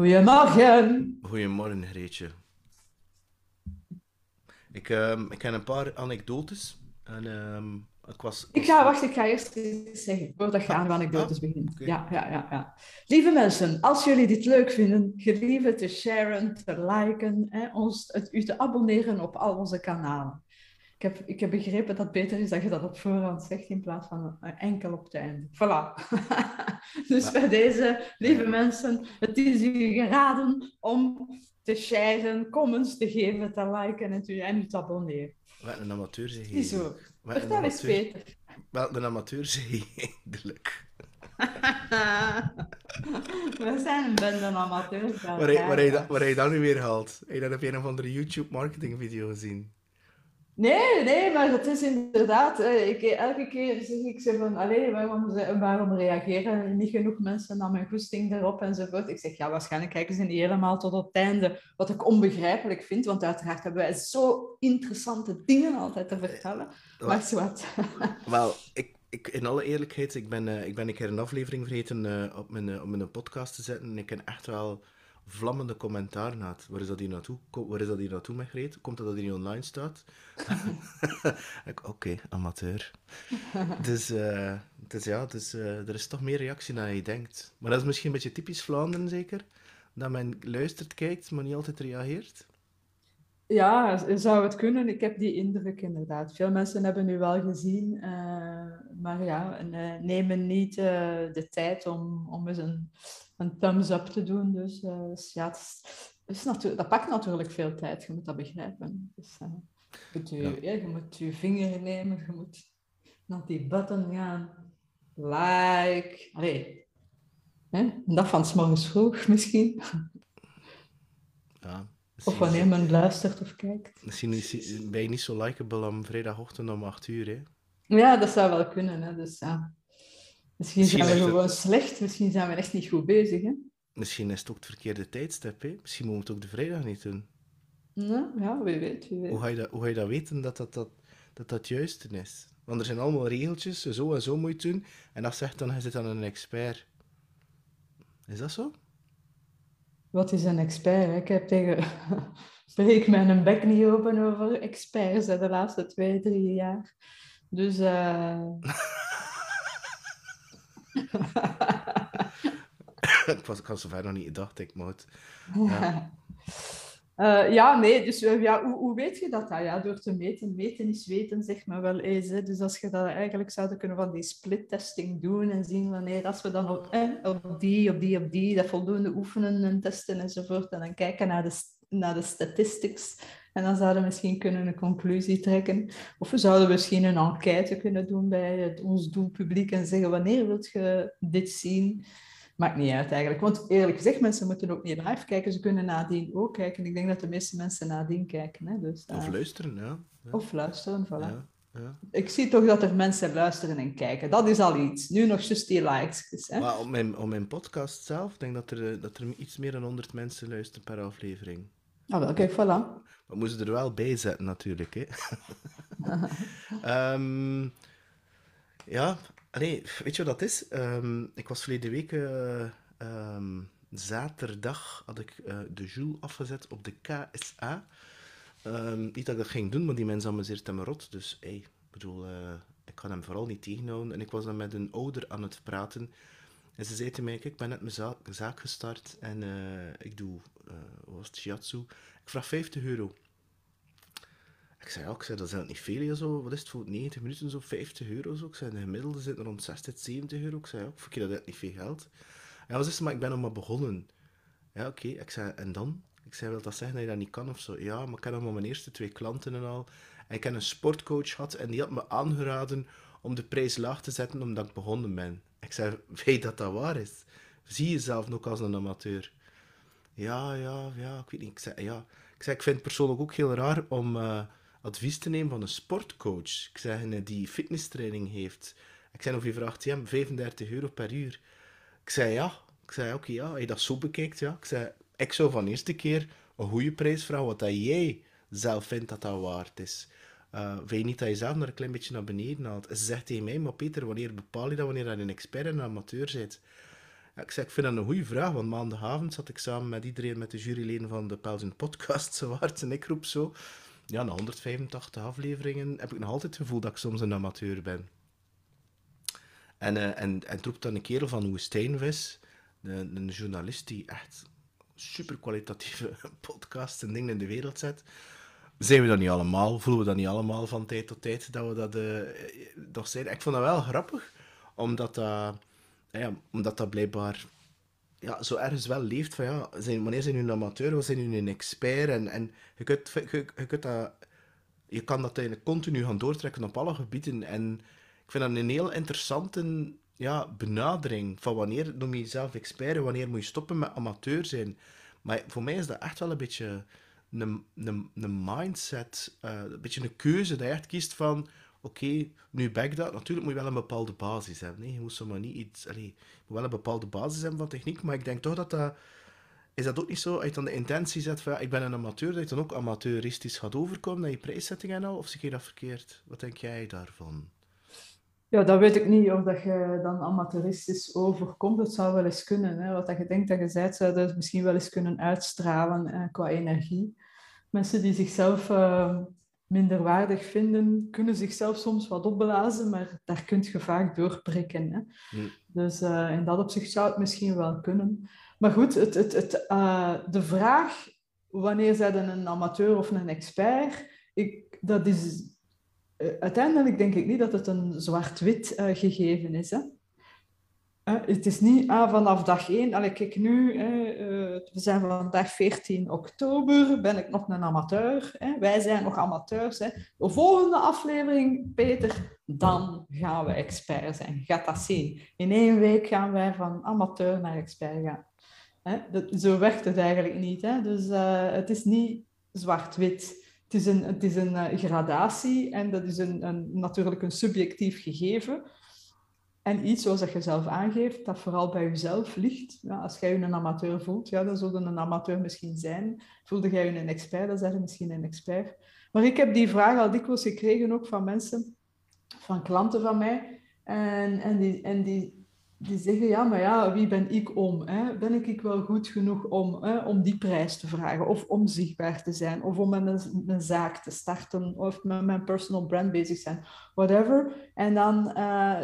Goedemorgen. Goedemorgen, Greetje. Ik, ehm, ik heb een paar anekdotes. En, ehm, ik, was, Ik ga, wacht, ik ga eerst iets zeggen voordat je aan de anekdotes Ah, begint. oké. Ja, ja, ja, ja. Lieve mensen, als jullie dit leuk vinden, gelieve te sharen, te liken, hè, ons, het, u te abonneren op al onze kanalen. Ik heb, ik heb begrepen dat het beter is dat je dat op voorhand zegt in plaats van enkel op het einde. Voilà. dus bij deze, lieve mensen, het is u geraden om te sharen, comments te geven, te liken en, te, en u te abonneren. Wat een amateur zeg je. Is zo. Wat Vertel eens. Peter. Wel, een amateur zeg je eindelijk. We zijn een bende amateurs. Waar hij, waar, hij, elkaar. dat- waar dat nu weer haalt. Heb je dat een of andere YouTube marketing video gezien? Nee, nee, maar het is inderdaad. Ik, elke keer zeg ik ze van, allee, waarom, waarom reageren niet genoeg mensen naar mijn goesting erop enzovoort. Ik zeg, ja, waarschijnlijk kijken ze niet helemaal tot op het einde, wat ik onbegrijpelijk vind, want uiteraard hebben wij zo interessante dingen altijd te vertellen. Maar zwart. Wel, ik, ik, in alle eerlijkheid, ik ben, eh, ik ben een keer een aflevering vergeten eh, op, mijn, eh, op mijn podcast te zetten. En ik heb echt wel vlammende commentaar gehad. Waar is dat hier naartoe? Waar is dat hier naartoe? Komt dat dat hier online staat? Oké, amateur. dus, eh, dus ja, dus, eh, er is toch meer reactie dan je denkt. Maar dat is misschien een beetje typisch Vlaanderen, zeker? Dat men luistert, kijkt, maar niet altijd reageert. Ja, zou het kunnen? Ik heb die indruk inderdaad. Veel mensen hebben nu wel gezien, eh, maar ja, en, nemen niet de tijd om, om eens een, een thumbs up te doen. Dus, eh, dus ja, het is, het is natu- dat pakt natuurlijk veel tijd, je moet dat begrijpen. Dus, eh, je, moet je, Ja. ja, je moet je vinger nemen, je moet naar die button gaan. Like. Allee. Hè? Dat van 's morgens vroeg misschien. Ja, Of wanneer men luistert of kijkt. Misschien is, ben je niet zo likable om vrijdagochtend om 8 uur, hè? Ja, dat zou wel kunnen. Hè? Dus, ja. Misschien, Misschien zijn we het- gewoon slecht, misschien zijn we echt niet goed bezig. Hè? Misschien is het ook het verkeerde tijdstip, hè? Misschien moeten we het ook de vrijdag niet doen. Ja, ja, wie weet. Wie weet. Hoe ga je dat, hoe ga je dat weten dat dat, dat, dat dat juiste is? Want er zijn allemaal regeltjes, zo en zo moet je doen. En dat zegt dan, je zit dan een expert. Is dat zo? Wat is een expert? hè? Ik heb tegen... Spreek mijn bek niet open over experts hè, de laatste twee, drie jaar. Dus... eh, ik, was, ik had zover nog niet gedacht, ik moet. Ja. Eh, ja, nee, dus eh, ja, hoe, hoe weet je dat? Ja, door te meten. Meten is weten, zeg maar wel eens. Hè. Dus als je dat eigenlijk zouden kunnen van die split-testing doen en zien wanneer, als we dan op, op die, op die, op die, dat voldoende oefenen en testen enzovoort, en dan kijken naar de, naar de statistics, en dan zouden we misschien kunnen een conclusie trekken. Of we zouden misschien een enquête kunnen doen bij het, ons doelpubliek en zeggen, wanneer wilt je dit zien? Maakt niet uit eigenlijk. Want eerlijk gezegd, mensen moeten ook niet live kijken. Ze kunnen nadien ook kijken. Ik denk dat de meeste mensen nadien kijken. Hè? Dus, eh, Of luisteren, ja. ja. of luisteren, voilà. ja, ja. Ik zie toch dat er mensen luisteren en kijken. Dat is al iets. Nu nog just die likes. Hè? Maar op mijn, op mijn podcast zelf, denk ik dat er, eh, dat er iets meer dan 100 mensen luisteren per aflevering. Ah, wel, kijk, voilà. Maar moeten ze er wel bij zetten, natuurlijk. Hè. Ehm, ja, allee, weet je wat dat is? Ehm, ik was verleden week, eh, ehm, zaterdag, had ik eh, de Jules afgezet op de KSA. Niet dat ik dat ging doen, maar die mensen amuseert hem rot. Dus, hey, ik bedoel, eh, ik kan hem vooral niet tegenhouden. En ik was dan met een ouder aan het praten. En ze zei tegen mij, ik ben net mijn zaak, zaak gestart en ik doe, was het, shiatsu. Ik vraag 50 euro. Ik zei, ja, ik zei, dat is niet veel, zo. wat is het voor 90 minuten, zo 50 euro zo. Ik zei, de gemiddelde zit rond 60, 70 euro. Ik zei, ja, ik dat eigenlijk niet veel geld. Ja, wat is maar ik ben nog maar begonnen. Ja, oké. Ik zei, en dan? Ik zei, wil dat zeggen dat je dat niet kan of zo? Ja, maar ik heb nog maar mijn eerste twee klanten en al. En ik heb een sportcoach gehad en die had me aangeraden om de prijs laag te zetten omdat ik begonnen ben. Ik zei, weet dat dat waar is? Zie je jezelf ook als een amateur? Ja, ja, ja, ik weet niet. Ik zei, ja. ik, zei, ik vind het persoonlijk ook heel raar om eh, advies te nemen van een sportcoach. Ik zei, een die fitnesstraining heeft. Ik zei, of je vraagt hem 35 euro per uur. Ik zei, ja. Ik zei, oké, ja, als je dat zo bekijkt, ja. Ik zei, ik zou van de eerste keer een goede prijs vragen, wat dat jij zelf vindt dat dat waard is. Uh, vind je niet dat je zelf naar een klein beetje naar beneden haalt? Ze zegt tegen mij, maar Peter, wanneer bepaal je dat wanneer je een expert en een amateur bent? Ik, zeg, ik vind dat een goede vraag, want maandagavond zat ik samen met iedereen, met de juryleden van de Pelsen Podcast, Zwaard en ik roep zo. Ja, na 185 afleveringen heb ik nog altijd het gevoel dat ik soms een amateur ben. En, uh, en, en dan een kerel van Woestijnvis, een, een journalist die echt super kwalitatieve podcasts en dingen in de wereld zet. Zijn we dat niet allemaal? Voelen we dat niet allemaal van tijd tot tijd dat we dat uh, toch zijn? Ik vond dat wel grappig, omdat dat, ja, omdat dat blijkbaar ja, zo ergens wel leeft van ja, zijn, wanneer zijn nu een amateur, wanneer zijn nu een expert? En, en je, kunt, je, je, kunt dat, je kan dat eigenlijk continu gaan doortrekken op alle gebieden. En ik vind dat een heel interessante ja, benadering van wanneer noem je jezelf expert en wanneer moet je stoppen met amateur zijn. Maar voor mij is dat echt wel een beetje een, een, een mindset, uh, een beetje een keuze dat je echt kiest van oké, nu back dat. Natuurlijk moet je wel een bepaalde basis hebben. Je moet zomaar niet iets... Allez, moet wel een bepaalde basis hebben van techniek, maar ik denk toch dat dat... Is dat ook niet zo, als je dan de intentie zet van ik ben een amateur, dat je dan ook amateuristisch gaat overkomen naar je prijszetting en al? Of zie je dat verkeerd? Wat denk jij daarvan? Ja, dat weet ik niet of dat je dan amateuristisch overkomt. Het zou wel eens kunnen. Hè. Wat dat je denkt dat je zijt, zou dat misschien wel eens kunnen uitstralen eh, qua energie. Mensen die zichzelf uh, minderwaardig vinden, kunnen zichzelf soms wat opblazen, maar daar kun je vaak doorprikken. Hè. Dus uh, in dat opzicht zou het misschien wel kunnen. Maar goed, het, het, het, uh, de vraag wanneer zijn een amateur of een expert, ik, dat is uh, uiteindelijk denk ik niet dat het een zwart-wit gegeven is. Hè. Het is niet ah, vanaf dag één, allee, kijk nu, we zijn vandaag 14 oktober, ben ik nog een amateur. wij zijn nog amateurs. De volgende aflevering, Peter, dan gaan we expert zijn. Gaat dat zien. In één week gaan wij van amateur naar expert gaan. Dat, zo werkt het eigenlijk niet. Dus uh, het is niet zwart-wit. Het is een, het is een uh, gradatie en dat is een, een, natuurlijk een subjectief gegeven. En iets zoals dat je zelf aangeeft, dat vooral bij jezelf ligt. Ja, als jij je een amateur voelt, ja, dan zul je een amateur misschien zijn. Voelde jij je een expert, dan zeg je misschien een expert. Maar ik heb die vraag al dikwijls gekregen ook van mensen, van klanten van mij. En, en, die, en die, die zeggen, ja, maar ja, wie ben ik om? Hè? Ben ik wel goed genoeg om, hè, om die prijs te vragen? Of om zichtbaar te zijn? Of om met een, een zaak te starten? Of met mijn personal brand bezig zijn? Whatever. En dan, uh,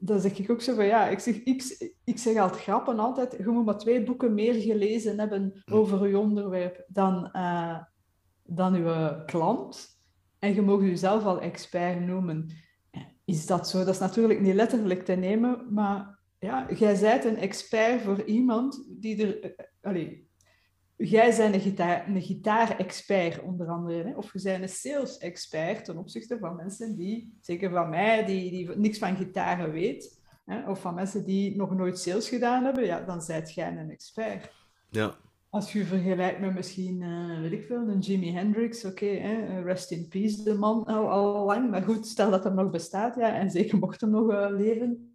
dan zeg ik ook zo van, ja, ik zeg, ik, ik zeg altijd grappen altijd, je moet maar twee boeken meer gelezen hebben hm. over je onderwerp dan, uh, dan uw klant. En je mag jezelf al expert noemen. Is dat zo? Dat is natuurlijk niet letterlijk te nemen, maar ja, jij bent een expert voor iemand die er... Eh, eh, allee, jij bent een, gitaar, een gitaar-expert onder andere. Hè? Of je bent een sales-expert ten opzichte van mensen die, zeker van mij, die, die niks van gitaren weet. Hè? Of van mensen die nog nooit sales gedaan hebben. Ja, dan zijt jij een expert. Ja. Als je vergelijkt met misschien, uh, weet ik veel, een Jimi Hendrix, oké, okay, rest in peace, de man al, al lang. Maar goed, stel dat hij nog bestaat, ja, en zeker mocht hem nog uh, leven,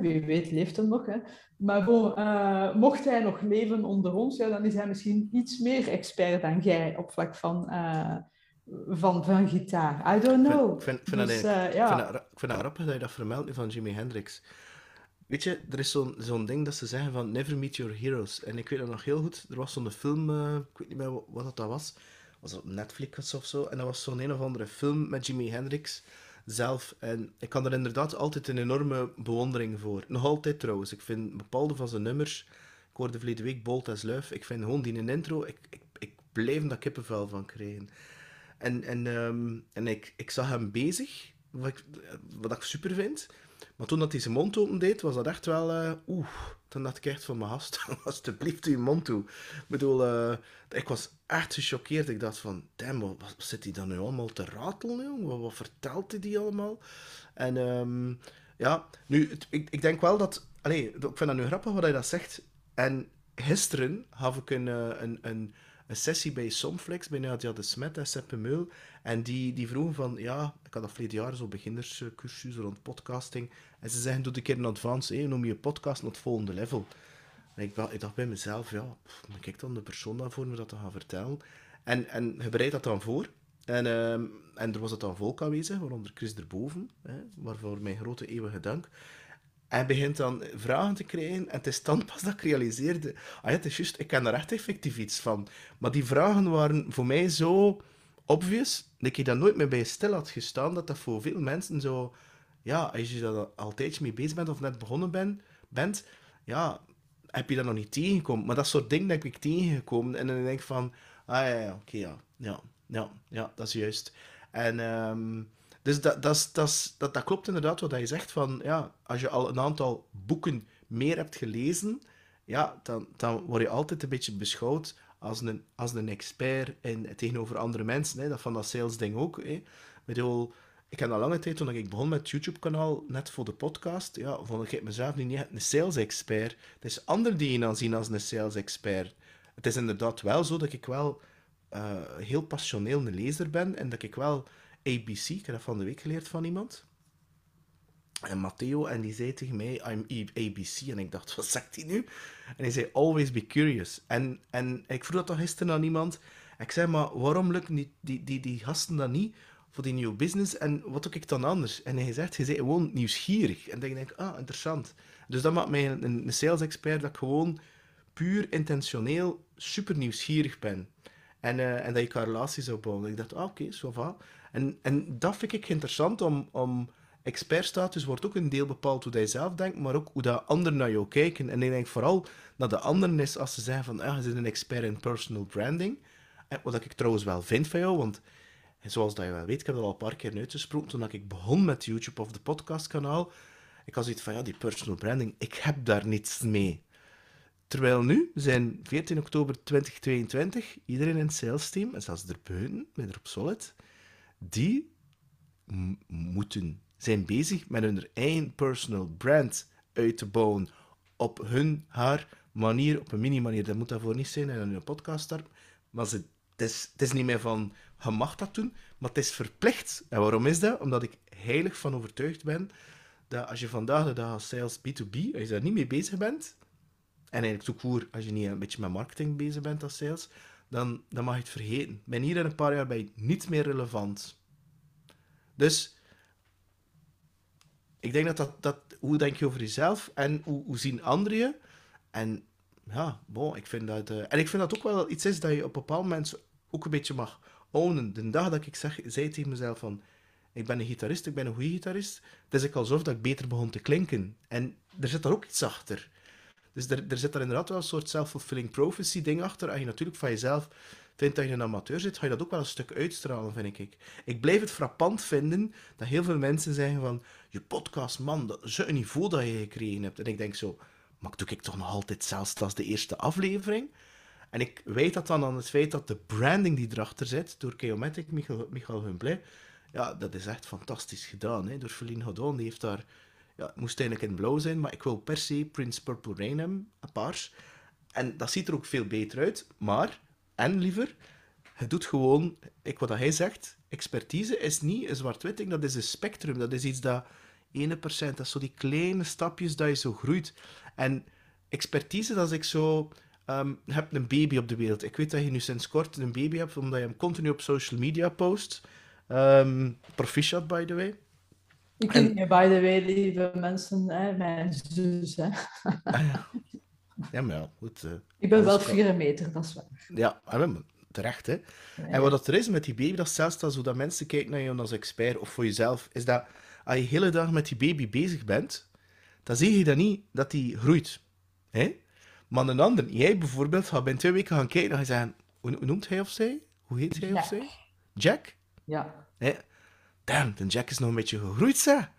wie weet leeft hem nog. Hè. Maar bon, uh, mocht hij nog leven onder ons, ja, dan is hij misschien iets meer expert dan jij op vlak van, uh, van, van gitaar. I don't know. Ik vind, vind, dus, dat, uh, ja. ik vind, dat grappig dat je dat vermeldt van Jimi Hendrix. Weet je, er is zo'n zo'n ding dat ze zeggen van never meet your heroes. En ik weet dat nog heel goed. Er was zo'n film, ik weet niet meer wat dat was. Was dat op Netflix of zo? En dat was zo'n een of andere film met Jimi Hendrix zelf. En ik kan er inderdaad altijd een enorme bewondering voor. Nog altijd trouwens. Ik vind bepaalde van zijn nummers. Ik hoorde verleden week Bolt as Luif. Ik vind gewoon die in intro. Ik, ik, ik blijf daar kippenvel van krijgen. En, en, um, en ik, ik zag hem bezig. Wat ik, wat ik super vind. Maar toen dat hij zijn mond open deed, was dat echt wel... Uh, Oeh, toen dacht ik echt van mijn gast, alsjeblieft je mond toe. Ik bedoel, uh, ik was echt gechoqueerd. Ik dacht van, damn, wat, zit hij dan nu allemaal te ratelen, jongen? Wat, vertelt hij die allemaal? En um, ja, nu, ik, ik denk wel dat... Allee, ik vind dat nu grappig wat hij dat zegt. En gisteren had ik een, eh, een, een, een sessie bij Somflex, bij Nadia de Smet en Seppe Meul. En die, die vroegen van, ja, ik had dat verleden jaar, zo beginnerscursus rond podcasting. En ze zeggen, doe een keer in advance, noem je podcast naar het volgende level. En ik, ik dacht bij mezelf, ja, kijk dan de persoon daarvoor me dat te gaan vertellen. En, en bereidt dat dan voor. En, uh, en er was het dan volk aanwezig, waaronder Chris erboven, hè, waarvoor mijn grote eeuwige dank. En begint dan vragen te krijgen. En het is dan pas dat ik realiseerde... Ah ja, het is juist, ik ken daar echt effectief iets van. Maar die vragen waren voor mij zo obvious, dat ik daar nooit meer bij stil had gestaan, dat dat voor veel mensen zo... Ja, als je daar altijd mee bezig bent of net begonnen ben, bent, ja, heb je dat nog niet tegengekomen. Maar dat soort dingen heb ik tegengekomen. En dan denk ik van... Ah ja, ja oké, ja. Ja, ja, ja, dat is juist. En... ehm, dus dat, dat, dat, dat, dat klopt inderdaad wat je zegt van, ja, als je al een aantal boeken meer hebt gelezen, ja, dan, dan word je altijd een beetje beschouwd als een, als een expert in, tegenover andere mensen. Hè. Dat van dat sales ding ook. Hè. Ik bedoel, ik heb al lange tijd, toen ik begon met het YouTube-kanaal, net voor de podcast, ja, vond ik mezelf niet echt een sales-expert. Het is anderen die je dan zien als een sales-expert. Het is inderdaad wel zo dat ik wel uh, heel passioneel een lezer ben en dat ik wel ABC, ik heb dat van de week geleerd van iemand. En Matteo, en die zei tegen mij, I'm ABC. En ik dacht, wat zegt hij nu? En hij zei, always be curious. En, en ik vroeg dat toch gisteren aan iemand. Ik zei, maar waarom lukt die, die, die, die gasten dat niet voor die nieuwe business? En wat doe ik dan anders? En hij zegt, hij zei gewoon nieuwsgierig. En dan denk ik, ah, interessant. Dus dat maakt mij een, een sales expert dat ik gewoon puur intentioneel super nieuwsgierig ben. En, uh, en dat je kan relaties opbouwen. Ik dacht, ah, oké, okay, so va. En, en dat vind ik interessant, om, om expertstatus wordt ook een deel bepaald hoe je zelf denkt, maar ook hoe dat anderen naar jou kijken. En ik denk vooral dat de anderen is als ze zeggen van, ah, je bent een expert in personal branding. En wat ik trouwens wel vind van jou, want zoals dat je wel weet, ik heb dat al een paar keer uitgesproken, toen ik begon met YouTube of de podcastkanaal, ik had zoiets van, ja, die personal branding, ik heb daar niets mee. Terwijl nu, zijn 14 oktober 2022, iedereen in het sales team, en zelfs erbuiten, met op Solid, die moeten zijn bezig met hun eigen personal brand uit te bouwen op hun, haar manier, op een mini-manier. Dat moet daarvoor niet zijn in een podcast. Maar ze, het, is, is niet meer van, je mag dat doen, maar het is verplicht. En waarom is dat? Omdat ik heilig van overtuigd ben dat als je vandaag de dag als sales B2B, als je daar niet mee bezig bent, en eigenlijk voer als je niet een beetje met marketing bezig bent als sales, dan, dan mag je het vergeten. Ben hier in een paar jaar je niet meer relevant. Dus ik denk dat dat, hoe denk je over jezelf en hoe, hoe zien anderen je? En ja, bon, ik vind dat... Uh, en ik vind dat ook wel iets is dat je op een bepaald moment ook een beetje mag ownen. De dag dat ik zeg, zei tegen mezelf van... Ik ben een gitarist, ik ben een goede gitarist. Het is alsof dat ik beter begon te klinken. En er zit daar ook iets achter. Dus er, er zit daar inderdaad wel een soort self-fulfilling prophecy ding achter. En je natuurlijk van jezelf vindt dat je een amateur zit, ga je dat ook wel een stuk uitstralen, vind ik. Ik blijf het frappant vinden dat heel veel mensen zeggen van je podcast, man, dat is een niveau dat je gekregen hebt. En ik denk zo, maar doe ik toch nog altijd zelfs als de eerste aflevering? En ik weet dat dan aan het feit dat de branding die erachter zit, door Chaomatic, Michael, Michael Humblay, ja, dat is echt fantastisch gedaan. Hè? Door Feline Godon, die heeft daar... Ja, moest eigenlijk in blauw zijn, maar ik wil per se Prince Purple Rain hebben, paars. En dat ziet er ook veel beter uit, maar en liever, het doet gewoon, ik, wat hij zegt, expertise is niet een zwart-witting, dat is een spectrum. Dat is iets dat 1%, dat is zo die kleine stapjes dat je zo groeit. En expertise, dat is ik zo... Um, heb een baby op de wereld. Ik weet dat je nu sinds kort een baby hebt, omdat je hem continu op social media post. Um, proficiat, by the way. Ik en... je, by the way, lieve mensen, hè, mijn zus. Hè. Ah, ja. Ja, maar ja, goed. Uh, ik ben wel vier meter, dat is waar. Ja, terecht, hè. En wat dat er is met die baby, dat is zelfs dat, zo dat mensen kijken naar je als expert of voor jezelf, is dat als je de hele dag met die baby bezig bent, dan zie je dat niet dat die groeit. Hè? Maar een ander, jij bijvoorbeeld, gaat binnen twee weken gaan kijken en ga je zeggen, hoe, noemt hij of zij? Hoe heet hij of zij? Jack? Ja. Hè? Damn, de Jack is nog een beetje gegroeid, zeg.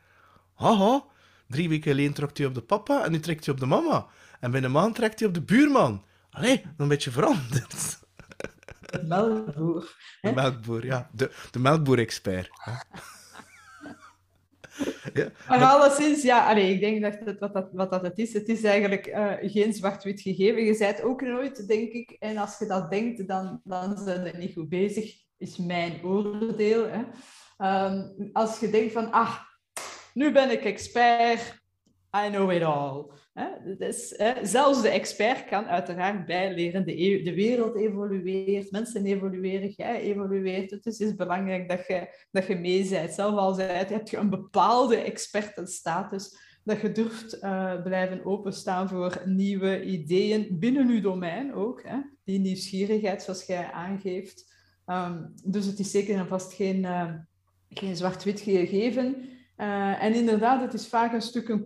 Haha. Drie weken geleden trok hij op de papa en nu trekt hij op de mama. En binnen een maand trekt hij op de buurman. Allee, nog een beetje veranderd. De melkboer. De melkboer, ja. De, de melkboer-expert. Ja. Maar alleszins, ja, allee, ik denk dat het, wat, dat, wat dat het is, het is eigenlijk uh, geen zwart-wit gegeven. Je zijt ook nooit, denk ik, en als je dat denkt, dan, dan zijn je niet goed bezig, is mijn oordeel. Hè. Um, als je denkt van, ah, nu ben ik expert, I know it all. Dus, zelfs de expert kan uiteraard bijleren. De, e-, de wereld evolueert, mensen evolueren, jij evolueert. Dus het is belangrijk dat je, dat je mee bent. Zelf al zijt, heb je een bepaalde expertenstatus. dat je durft uh, blijven openstaan voor nieuwe ideeën binnen je domein ook. Hè? Die nieuwsgierigheid, zoals jij aangeeft. Ehm, dus het is zeker en vast geen, uh, geen zwart-wit gegeven. Uh, en inderdaad, het is vaak een stuk een,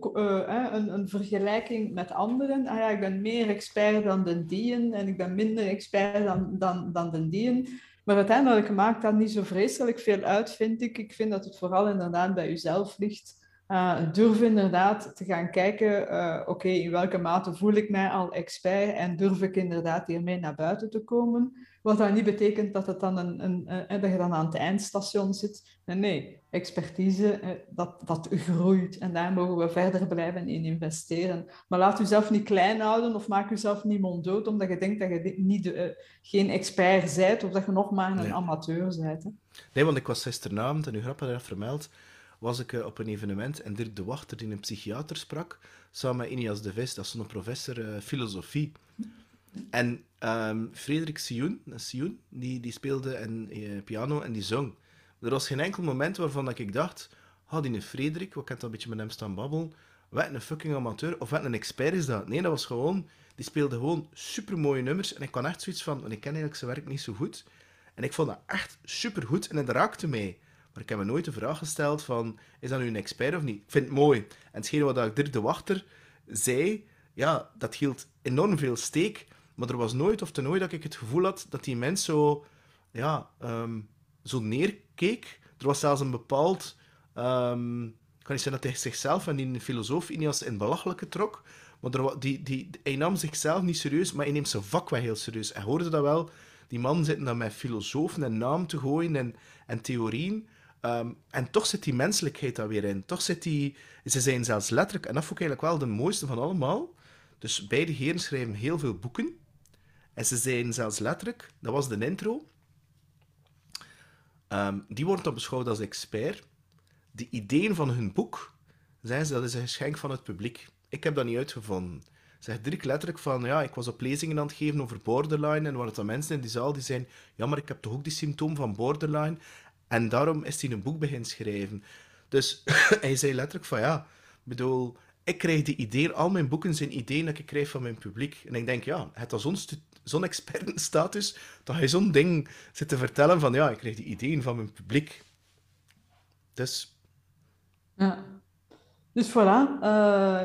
een, een, vergelijking met anderen. Ah ja, ik ben meer expert dan de dien en ik ben minder expert dan, dan, dan de dien. Maar uiteindelijk maakt dat niet zo vreselijk veel uit, vind ik. Ik vind dat het vooral inderdaad bij jezelf ligt. Uh, durf inderdaad te gaan kijken, uh, oké, in welke mate voel ik mij al expert en durf ik inderdaad hiermee naar buiten te komen. Wat dan niet betekent dat, het dan een, een, een, dat je dan aan het eindstation zit. Nee, nee. expertise, eh, dat, dat groeit en daar mogen we verder blijven in investeren. Maar laat jezelf niet klein houden of maak jezelf niet monddood omdat je denkt dat je niet de, geen expert bent of dat je nog maar een amateur bent. Hè. Nee, want ik was gisteravond, en u grappig dat vermeld, was ik op een evenement en Dirk de Wachter, die een psychiater sprak, samen met Inias de Vis, dat is een professor uh, filosofie. En um, Frederik Sioen, Sioen die, die speelde en, piano en die zong. Er was geen enkel moment waarvan ik dacht, oh, die Frederik, wat kent dat een beetje met hem staan babbelen, wat een fucking amateur, of wat een expert is dat? Nee, dat was gewoon, die speelde gewoon supermooie nummers en ik kan echt zoiets van, want ik ken eigenlijk zijn werk niet zo goed, en ik vond dat echt supergoed en het raakte mij. Maar ik heb me nooit de vraag gesteld van, is dat nu een expert of niet? Ik vind het mooi. En hetgeen wat ik Dirk de Wachter zei, ja, dat hield enorm veel steek. Maar er was nooit of te nooit dat ik het gevoel had dat die mens zo, ja, um, zo neerkeek. Er was zelfs een bepaald... Um, kan niet zeggen dat hij zichzelf en die filosoof Inias in belachelijke trok. Maar er, die, die, hij nam zichzelf niet serieus, maar hij neemt zijn vak wel heel serieus. En hoorde dat wel. Die man zit dan met filosofen en naam te gooien en, en theorieën. Um, en toch zit die menselijkheid daar weer in. Toch zit die... Ze zijn zelfs letterlijk... En dat vond ik eigenlijk wel de mooiste van allemaal. Dus beide heren schrijven heel veel boeken. En ze zijn zelfs letterlijk, dat was de intro, um, die wordt dan beschouwd als expert. De ideeën van hun boek, zijn ze, dat is een geschenk van het publiek. Ik heb dat niet uitgevonden. Zegt Dirk letterlijk van, ja, ik was op lezingen aan het geven over borderline en waren het dan mensen in die zaal die zeiden, ja, maar ik heb toch ook die symptoom van borderline en daarom is hij een boek beginnen schrijven. Dus hij zei letterlijk van, ja, bedoel, ik krijg die ideeën, al mijn boeken zijn ideeën dat ik krijg van mijn publiek. En ik denk, ja, het was zo'n zo'n expertenstatus, dat je zo'n ding zit te vertellen van ja, ik krijg die ideeën van mijn publiek. Dus... Ja. Dus voilà. Uh,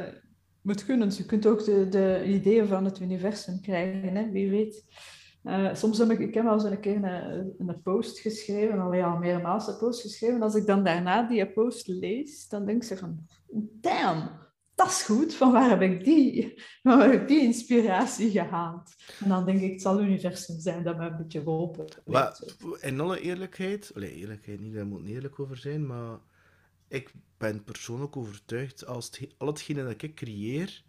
moet kunnen. Je kunt ook de, de ideeën van het universum krijgen, hè? wie weet. Uh, soms heb ik, ik heb al eens een keer een, een post geschreven, al ja, meermaals een post geschreven. Als ik dan daarna die post lees, dan denk ik van, damn, dat is goed, van waar heb ik die, van waar heb ik die inspiratie gehaald? En dan denk ik, het zal het universum zijn dat me een beetje geholpen heeft. In alle eerlijkheid, allez, eerlijkheid niet, daar moet niet eerlijk over zijn, maar ik ben persoonlijk overtuigd, als het, al hetgene dat ik creëer,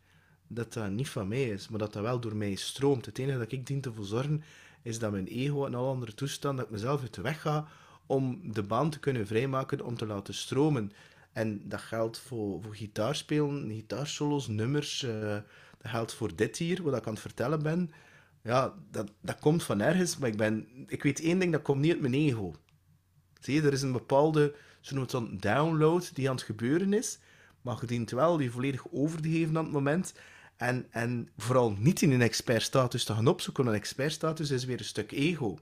dat dat niet van mij is, maar dat dat wel door mij stroomt. Het enige dat ik dien te verzorgen, is dat mijn ego en alle andere toestanden, dat ik mezelf uit de weg ga om de baan te kunnen vrijmaken om te laten stromen. En dat geldt voor, voor gitaarspelen, gitaarsolos, nummers. Uh, dat geldt voor dit hier, wat ik aan het vertellen ben. Ja, dat, dat komt van ergens, maar ik, ben, ik weet één ding, dat komt niet uit mijn ego. Zie je, er is een bepaalde, zo noemt dan download die aan het gebeuren is, maar je dient wel die volledig over te geven aan het moment. En, en vooral niet in een expertstatus te gaan opzoeken, een expertstatus is weer een stuk ego.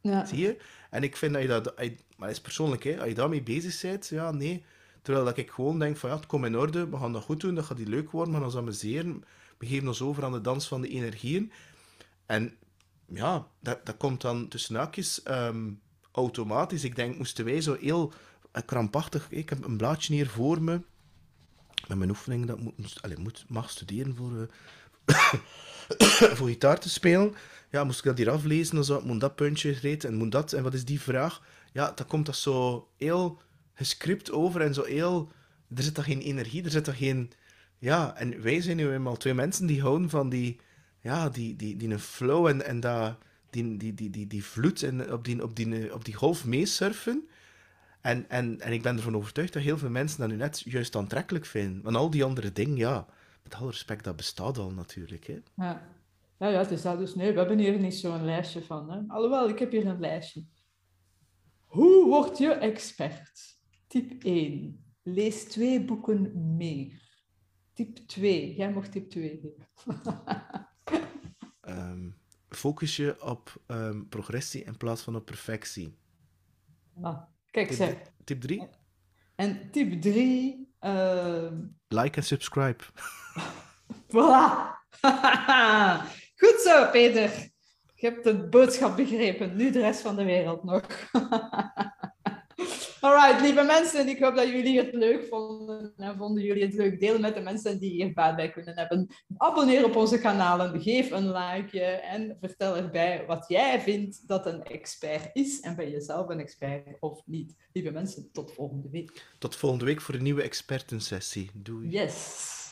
Ja. Zie je? En ik vind dat je dat, maar is persoonlijk, hè, als je daarmee bezig bent, ja, nee. Terwijl dat ik gewoon denk van, ja, het komt in orde, we gaan dat goed doen, dat gaat die leuk worden, we gaan ons amuseren, we geven ons over aan de dans van de energieën. En ja, dat, dat komt dan tussen haakjes ehm, automatisch. Ik denk, moesten wij zo heel uh, krampachtig... Ik heb een blaadje hier voor me, met mijn oefeningen, dat moet, allez, moet, mag studeren voor, uh, voor gitaar te spelen ja, moest ik dat hier aflezen, dan zou moet dat puntje reed en moet dat, en wat is die vraag? Ja, dan komt dat zo heel gescript over en zo heel... Er zit toch geen energie, er zit toch geen... Ja, en wij zijn nu eenmaal twee mensen die houden van die... Ja, die, die, die een flow en, en dat, die, die, die, die, die vloed en op die, op die, op die golf meesurfen. En, en, en ik ben ervan overtuigd dat heel veel mensen dat nu net juist aantrekkelijk vinden. Want al die andere dingen, ja, met alle respect, dat bestaat al natuurlijk. Hè. Ja. Ja, ja, het is dat dus. Nee, we hebben hier niet zo'n lijstje van. Hè. Alhoewel, ik heb hier een lijstje. Hoe word je expert? Tip 1. lees twee boeken meer. Tip 2. Jij mag tip 2 geven. Ehm, focus je op ehm, progressie in plaats van op perfectie. Ah, kijk, Tip, zeg. tip 3? En tip 3. Like en subscribe. voilà. Goed zo, Peter. Je hebt de boodschap begrepen. Nu de rest van de wereld nog. Alright, lieve mensen, ik hoop dat jullie het leuk vonden. En vonden jullie het leuk? Deel met de mensen die hier baat bij kunnen hebben. Abonneer op onze kanalen, geef een likeje en vertel erbij wat jij vindt dat een expert is. En ben je zelf een expert of niet? Lieve mensen, tot volgende week. Tot volgende week voor een nieuwe expertensessie. Doei. Yes.